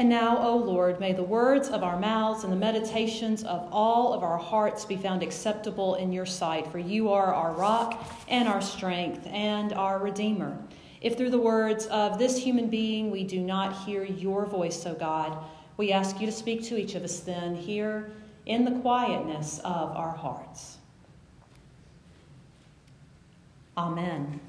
And now, O Lord, may the words of our mouths and the meditations of all of our hearts be found acceptable in your sight, for you are our rock and our strength and our Redeemer. If through the words of this human being we do not hear your voice, O God, we ask you to speak to each of us then here in the quietness of our hearts. Amen.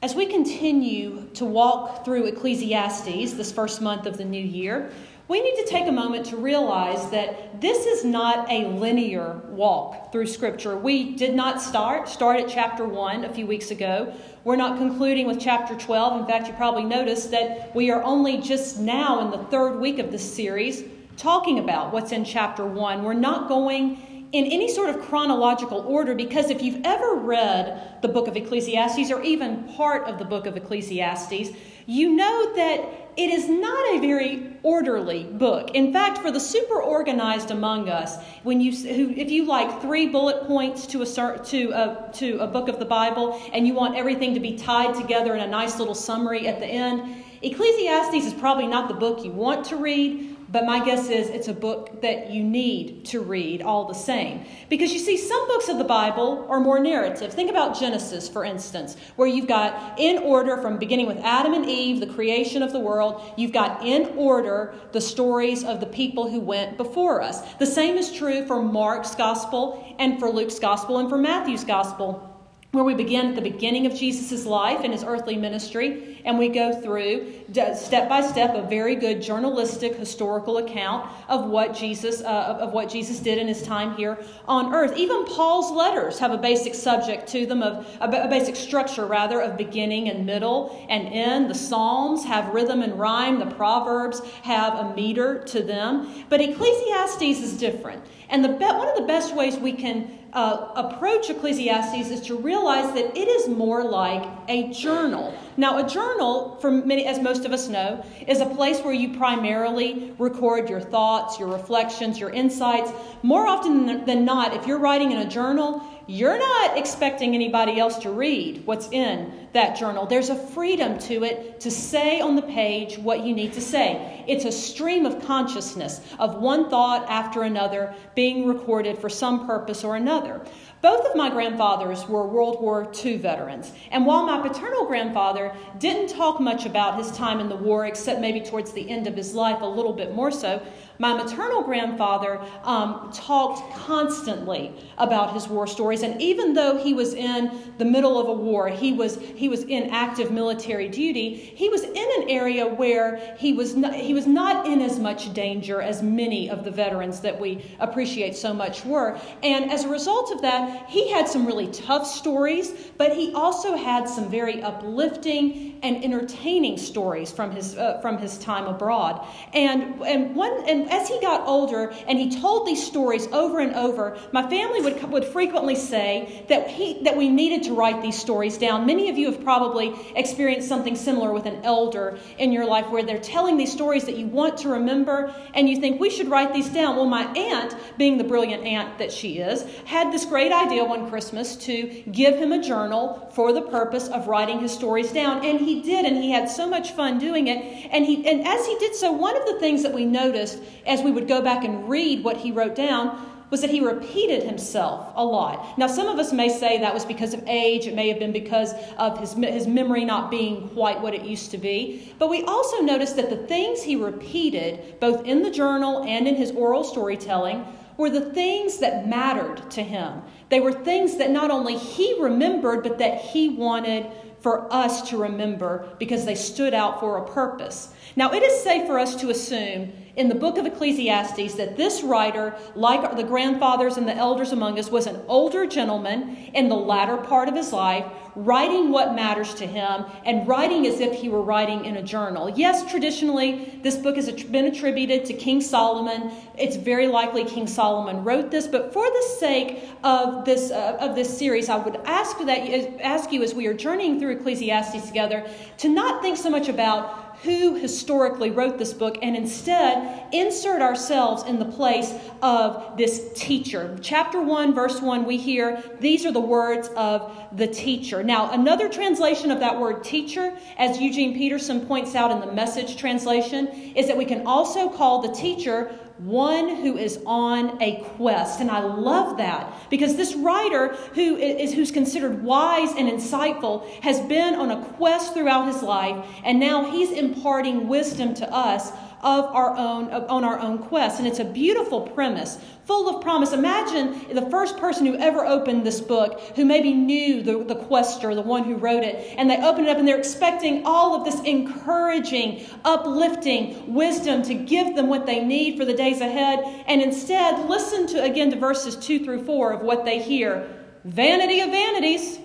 As we continue to walk through Ecclesiastes this first month of the new year, we need to take a moment to realize that this is not a linear walk through Scripture. We did not start start at chapter 1 a few weeks ago. We're not concluding with chapter 12. In fact, you probably noticed that we are only just now in the third week of this series talking about what's in chapter 1. We're not going in any sort of chronological order because if you've ever read the book of Ecclesiastes or even part of the book of Ecclesiastes, you know that it is not a very orderly book. In fact, for the super organized among us, when you who, if you like three bullet points to a to a to a book of the Bible and you want everything to be tied together in a nice little summary at the end, Ecclesiastes is probably not the book you want to read, but my guess is it's a book that you need to read all the same. Because you see, some books of the Bible are more narrative. Think about Genesis, for instance, where you've got in order from beginning with Adam and Eve, the creation of the world, you've got in order the stories of the people who went before us. The same is true for Mark's gospel and for Luke's gospel and for Matthew's gospel where we begin at the beginning of Jesus' life and his earthly ministry, and we go through step by step a very good journalistic historical account of what Jesus uh, of what Jesus did in his time here on earth. Even Paul's letters have a basic subject to them of a basic structure rather of beginning and middle and end. The Psalms have rhythm and rhyme. The Proverbs have a meter to them, but Ecclesiastes is different. And the one of the best ways we can uh, approach Ecclesiastes is to realize that it is more like a journal. Now, a journal, for many, as most of us know, is a place where you primarily record your thoughts, your reflections, your insights. More often than not, if you're writing in a journal, you're not expecting anybody else to read what's in that journal. There's a freedom to it to say on the page what you need to say. It's a stream of consciousness of one thought after another being recorded for some purpose or another. Both of my grandfathers were World War II veterans. And while my paternal grandfather didn't talk much about his time in the war, except maybe towards the end of his life, a little bit more so, my maternal grandfather um, talked constantly about his war stories, and even though he was in the middle of a war, he was he was in active military duty. He was in an area where he was not, he was not in as much danger as many of the veterans that we appreciate so much were, and as a result of that, he had some really tough stories, but he also had some very uplifting and entertaining stories from his uh, from his time abroad. And and one and as he got older and he told these stories over and over, my family would, would frequently say that, he, that we needed to write these stories down. Many of you have probably experienced something similar with an elder in your life where they're telling these stories that you want to remember and you think we should write these down. Well, my aunt, being the brilliant aunt that she is, had this great idea one Christmas to give him a journal for the purpose of writing his stories down. And he did, and he had so much fun doing it. And, he, and as he did so, one of the things that we noticed as we would go back and read what he wrote down was that he repeated himself a lot. Now, some of us may say that was because of age, it may have been because of his, his memory not being quite what it used to be. But we also noticed that the things he repeated, both in the journal and in his oral storytelling, were the things that mattered to him. They were things that not only he remembered, but that he wanted for us to remember because they stood out for a purpose. Now, it is safe for us to assume in the book of Ecclesiastes that this writer, like the grandfathers and the elders among us, was an older gentleman in the latter part of his life, writing what matters to him and writing as if he were writing in a journal. Yes, traditionally, this book has been attributed to King Solomon. It's very likely King Solomon wrote this, but for the sake of this, uh, of this series, I would ask, that, ask you as we are journeying through Ecclesiastes together to not think so much about who historically wrote this book and instead insert ourselves in the place of this teacher. Chapter 1, verse 1, we hear these are the words of the teacher. Now, another translation of that word teacher, as Eugene Peterson points out in the message translation, is that we can also call the teacher one who is on a quest. And I love that because this writer who is who's considered wise and insightful has been on a quest throughout his life and now he's imparting wisdom to us of our own on our own quest. And it's a beautiful premise full of promise. Imagine the first person who ever opened this book who maybe knew the, the quester the one who wrote it and they open it up and they're expecting all of this encouraging uplifting wisdom to give them what they need for the days ahead. And instead listen to again to verses 2 through 4 of what they hear. Vanity of vanities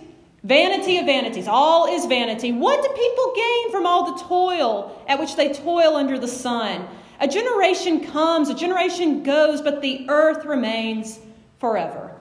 Vanity of vanities, all is vanity. What do people gain from all the toil at which they toil under the sun? A generation comes, a generation goes, but the earth remains forever.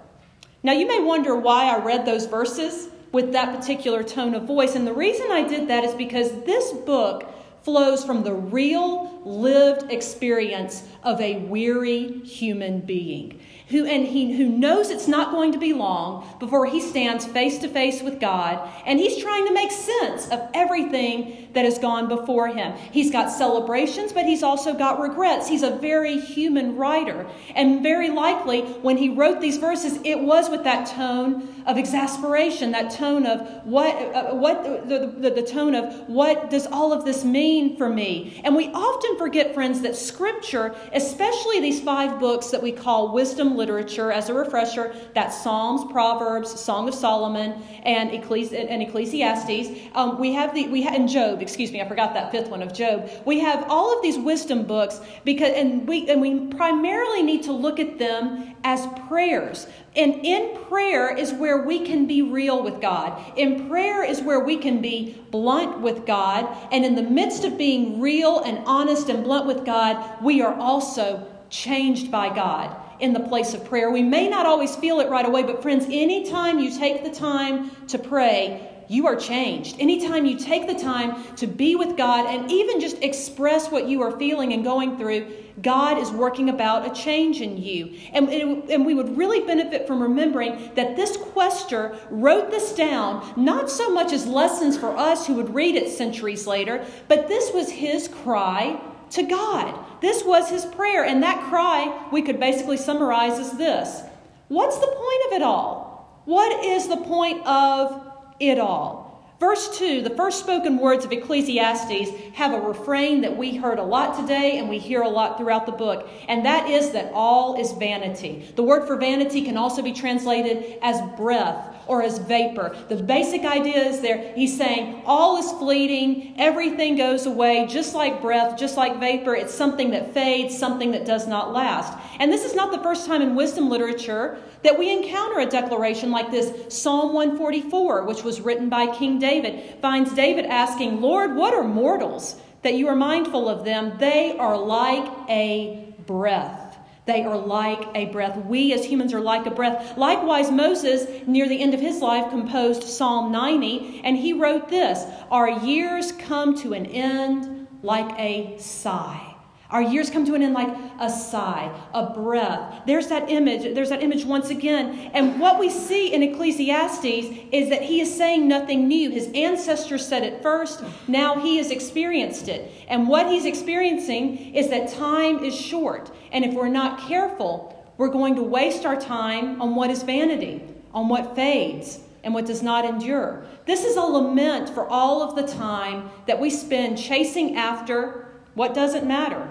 Now, you may wonder why I read those verses with that particular tone of voice. And the reason I did that is because this book flows from the real lived experience of a weary human being who and he who knows it's not going to be long before he stands face to face with God and he's trying to make sense of everything that has gone before him. He's got celebrations but he's also got regrets. He's a very human writer and very likely when he wrote these verses it was with that tone of exasperation, that tone of what uh, what the, the, the tone of what does all of this mean for me? And we often forget friends that scripture, especially these five books that we call wisdom literature as a refresher that's Psalms, Proverbs, Song of Solomon, and, Ecclesi- and Ecclesiastes. Um, we have the we ha- and Job. Excuse me, I forgot that fifth one of Job. We have all of these wisdom books because and we and we primarily need to look at them as prayers. And in prayer is where we can be real with God. In prayer is where we can be blunt with God. And in the midst of being real and honest and blunt with God, we are also changed by God in the place of prayer. We may not always feel it right away, but friends, anytime you take the time to pray, you are changed. Anytime you take the time to be with God and even just express what you are feeling and going through, God is working about a change in you. And, and we would really benefit from remembering that this quester wrote this down, not so much as lessons for us who would read it centuries later, but this was his cry to God. This was his prayer. And that cry we could basically summarize as this What's the point of it all? What is the point of it all? Verse 2, the first spoken words of Ecclesiastes have a refrain that we heard a lot today and we hear a lot throughout the book, and that is that all is vanity. The word for vanity can also be translated as breath or as vapor. The basic idea is there, he's saying all is fleeting, everything goes away, just like breath, just like vapor. It's something that fades, something that does not last. And this is not the first time in wisdom literature that we encounter a declaration like this. Psalm 144, which was written by King David, finds David asking, Lord, what are mortals that you are mindful of them? They are like a breath. They are like a breath. We as humans are like a breath. Likewise, Moses, near the end of his life, composed Psalm 90, and he wrote this Our years come to an end like a sigh. Our years come to an end like a sigh, a breath. There's that image. There's that image once again. And what we see in Ecclesiastes is that he is saying nothing new. His ancestors said it first. Now he has experienced it. And what he's experiencing is that time is short. And if we're not careful, we're going to waste our time on what is vanity, on what fades, and what does not endure. This is a lament for all of the time that we spend chasing after what doesn't matter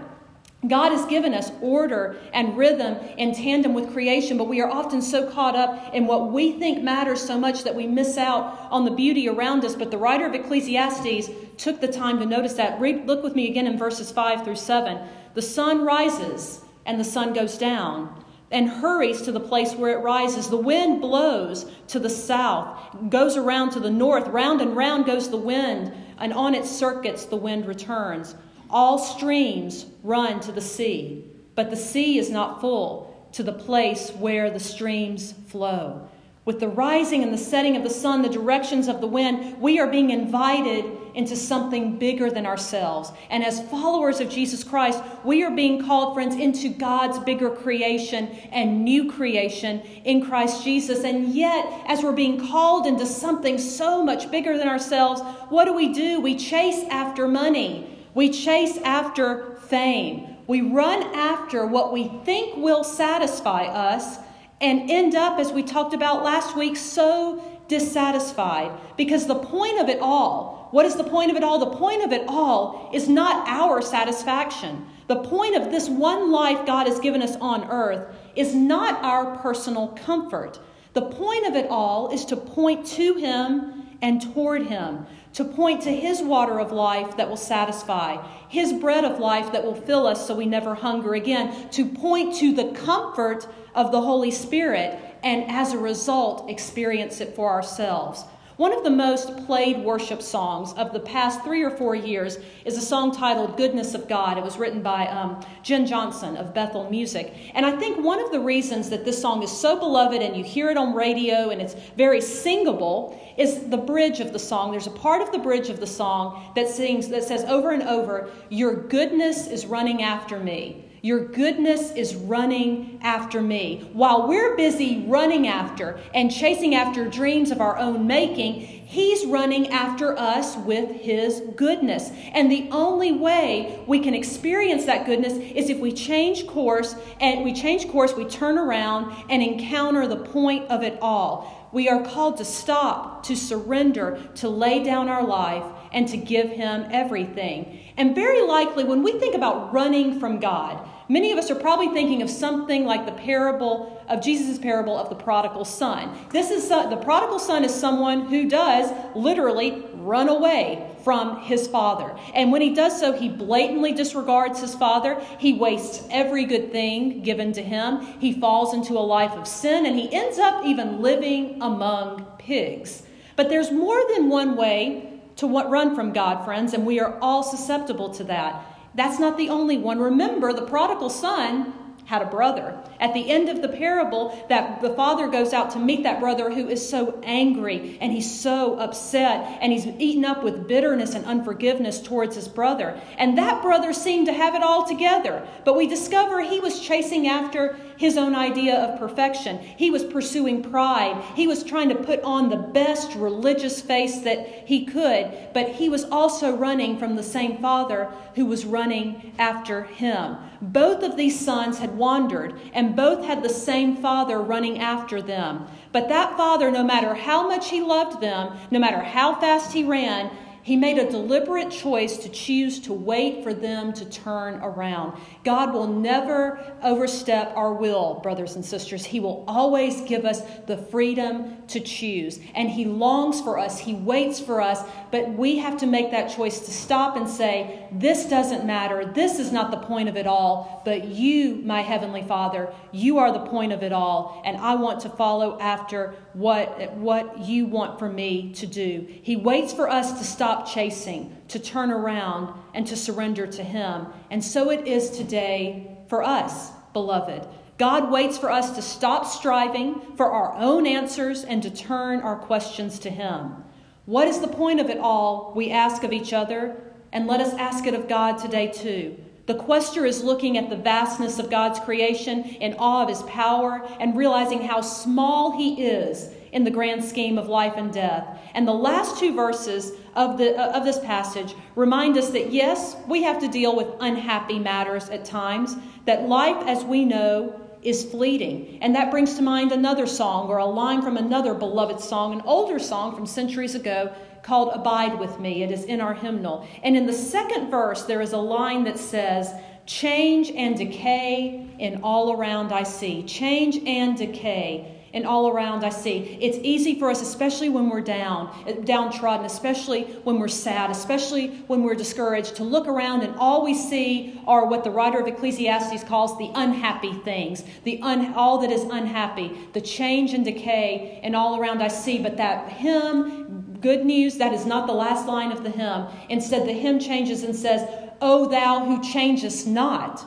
God has given us order and rhythm in tandem with creation, but we are often so caught up in what we think matters so much that we miss out on the beauty around us. But the writer of Ecclesiastes took the time to notice that. Look with me again in verses 5 through 7. The sun rises and the sun goes down and hurries to the place where it rises. The wind blows to the south, goes around to the north. Round and round goes the wind, and on its circuits the wind returns. All streams run to the sea, but the sea is not full to the place where the streams flow. With the rising and the setting of the sun, the directions of the wind, we are being invited into something bigger than ourselves. And as followers of Jesus Christ, we are being called, friends, into God's bigger creation and new creation in Christ Jesus. And yet, as we're being called into something so much bigger than ourselves, what do we do? We chase after money, we chase after fame. We run after what we think will satisfy us and end up, as we talked about last week, so dissatisfied. Because the point of it all, what is the point of it all? The point of it all is not our satisfaction. The point of this one life God has given us on earth is not our personal comfort. The point of it all is to point to Him and toward Him, to point to His water of life that will satisfy, His bread of life that will fill us so we never hunger again, to point to the comfort of the Holy Spirit, and as a result, experience it for ourselves. One of the most played worship songs of the past three or four years is a song titled Goodness of God. It was written by um, Jenn Johnson of Bethel Music. And I think one of the reasons that this song is so beloved and you hear it on radio and it's very singable is the bridge of the song. There's a part of the bridge of the song that sings that says over and over, Your goodness is running after me. Your goodness is running after me. While we're busy running after and chasing after dreams of our own making, He's running after us with His goodness. And the only way we can experience that goodness is if we change course and we change course, we turn around and encounter the point of it all. We are called to stop, to surrender, to lay down our life, and to give Him everything. And very likely, when we think about running from God, Many of us are probably thinking of something like the parable of Jesus' parable of the prodigal son. This is the prodigal son is someone who does literally run away from his father. And when he does so, he blatantly disregards his father. He wastes every good thing given to him. He falls into a life of sin and he ends up even living among pigs. But there's more than one way to run from God, friends, and we are all susceptible to that. That's not the only one. Remember, the prodigal son had a brother. At the end of the parable, that the father goes out to meet that brother who is so angry and he's so upset and he's eaten up with bitterness and unforgiveness towards his brother. And that brother seemed to have it all together. But we discover he was chasing after his own idea of perfection. He was pursuing pride. He was trying to put on the best religious face that he could, but he was also running from the same father who was running after him. Both of these sons had wandered, and both had the same father running after them. But that father, no matter how much he loved them, no matter how fast he ran, he made a deliberate choice to choose to wait for them to turn around. God will never overstep our will, brothers and sisters. He will always give us the freedom to choose. And He longs for us, He waits for us, but we have to make that choice to stop and say, This doesn't matter. This is not the point of it all. But you, my Heavenly Father, you are the point of it all. And I want to follow after what, what you want for me to do. He waits for us to stop chasing, to turn around, and to surrender to Him. And so it is today for us, beloved. God waits for us to stop striving for our own answers and to turn our questions to Him. What is the point of it all? We ask of each other, and let us ask it of God today too. The quester is looking at the vastness of God's creation in awe of his power and realizing how small he is in the grand scheme of life and death. And the last two verses of, the, uh, of this passage remind us that yes, we have to deal with unhappy matters at times, that life as we know is fleeting. And that brings to mind another song or a line from another beloved song, an older song from centuries ago called Abide with Me. It is in our hymnal. And in the second verse, there is a line that says, Change and decay in all around I see. Change and decay and all around I see. It's easy for us, especially when we're down, downtrodden, especially when we're sad, especially when we're discouraged, to look around and all we see are what the writer of Ecclesiastes calls the unhappy things, the un, all that is unhappy, the change and decay, and all around I see. But that hymn, good news, that is not the last line of the hymn. Instead, the hymn changes and says, O thou who changest not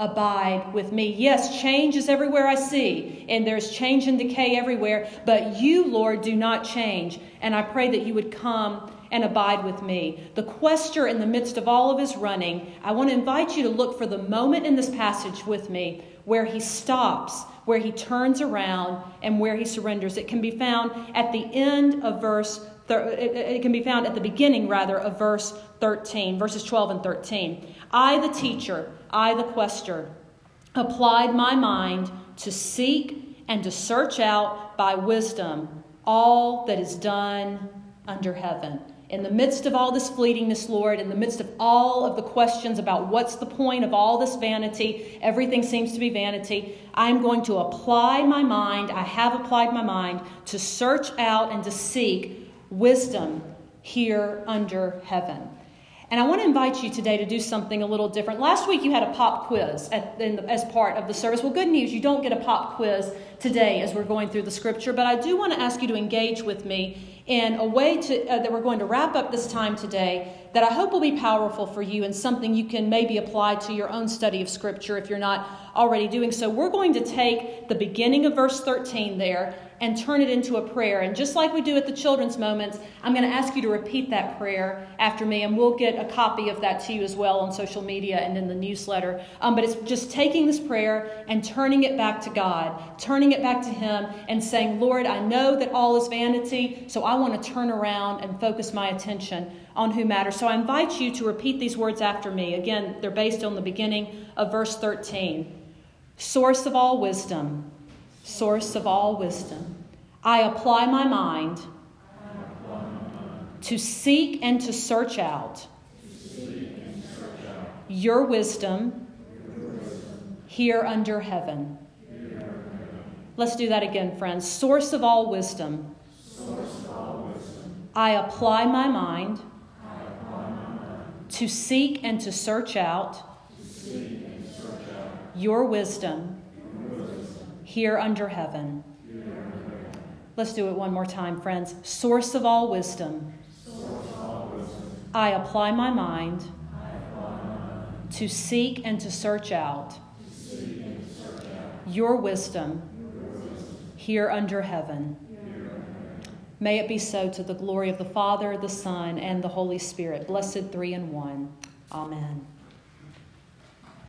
abide with me. Yes, change is everywhere I see, and there's change and decay everywhere, but you, Lord, do not change. And I pray that you would come and abide with me. The quester in the midst of all of his running, I want to invite you to look for the moment in this passage with me where he stops, where he turns around, and where he surrenders. It can be found at the end of verse it can be found at the beginning, rather, of verse 13, verses 12 and 13. I, the teacher, I, the quester, applied my mind to seek and to search out by wisdom all that is done under heaven. In the midst of all this fleetingness, Lord, in the midst of all of the questions about what's the point of all this vanity, everything seems to be vanity, I'm going to apply my mind, I have applied my mind to search out and to seek wisdom here under heaven. And I want to invite you today to do something a little different. Last week you had a pop quiz at, the, as part of the service. Well, good news, you don't get a pop quiz today as we're going through the scripture, but I do want to ask you to engage with me in a way to, uh, that we're going to wrap up this time today that I hope will be powerful for you and something you can maybe apply to your own study of scripture if you're not already doing so. We're going to take the beginning of verse 13 there and turn it into a prayer. And just like we do at the children's moments, I'm going to ask you to repeat that prayer after me, and we'll get a copy of that to you as well on social media and in the newsletter. Um, but it's just taking this prayer and turning it back to God, turning it back to Him, and saying, Lord, I know that all is vanity, so I want to turn around and focus my attention on who matters. So I invite you to repeat these words after me. Again, they're based on the beginning of verse 13. Source of all wisdom source of all wisdom. I apply my mind to seek and to search out your wisdom here under heaven. Let's do that again, friends. Source of all wisdom. I apply my mind to seek and to search out your wisdom here under heaven. Let's do it one more time, friends. Source of all wisdom. I, apply my mind to seek and to search out, your, wisdom here under heaven. May it be so to the glory of the Father, the Son, and the Holy Spirit, blessed three in one. Amen.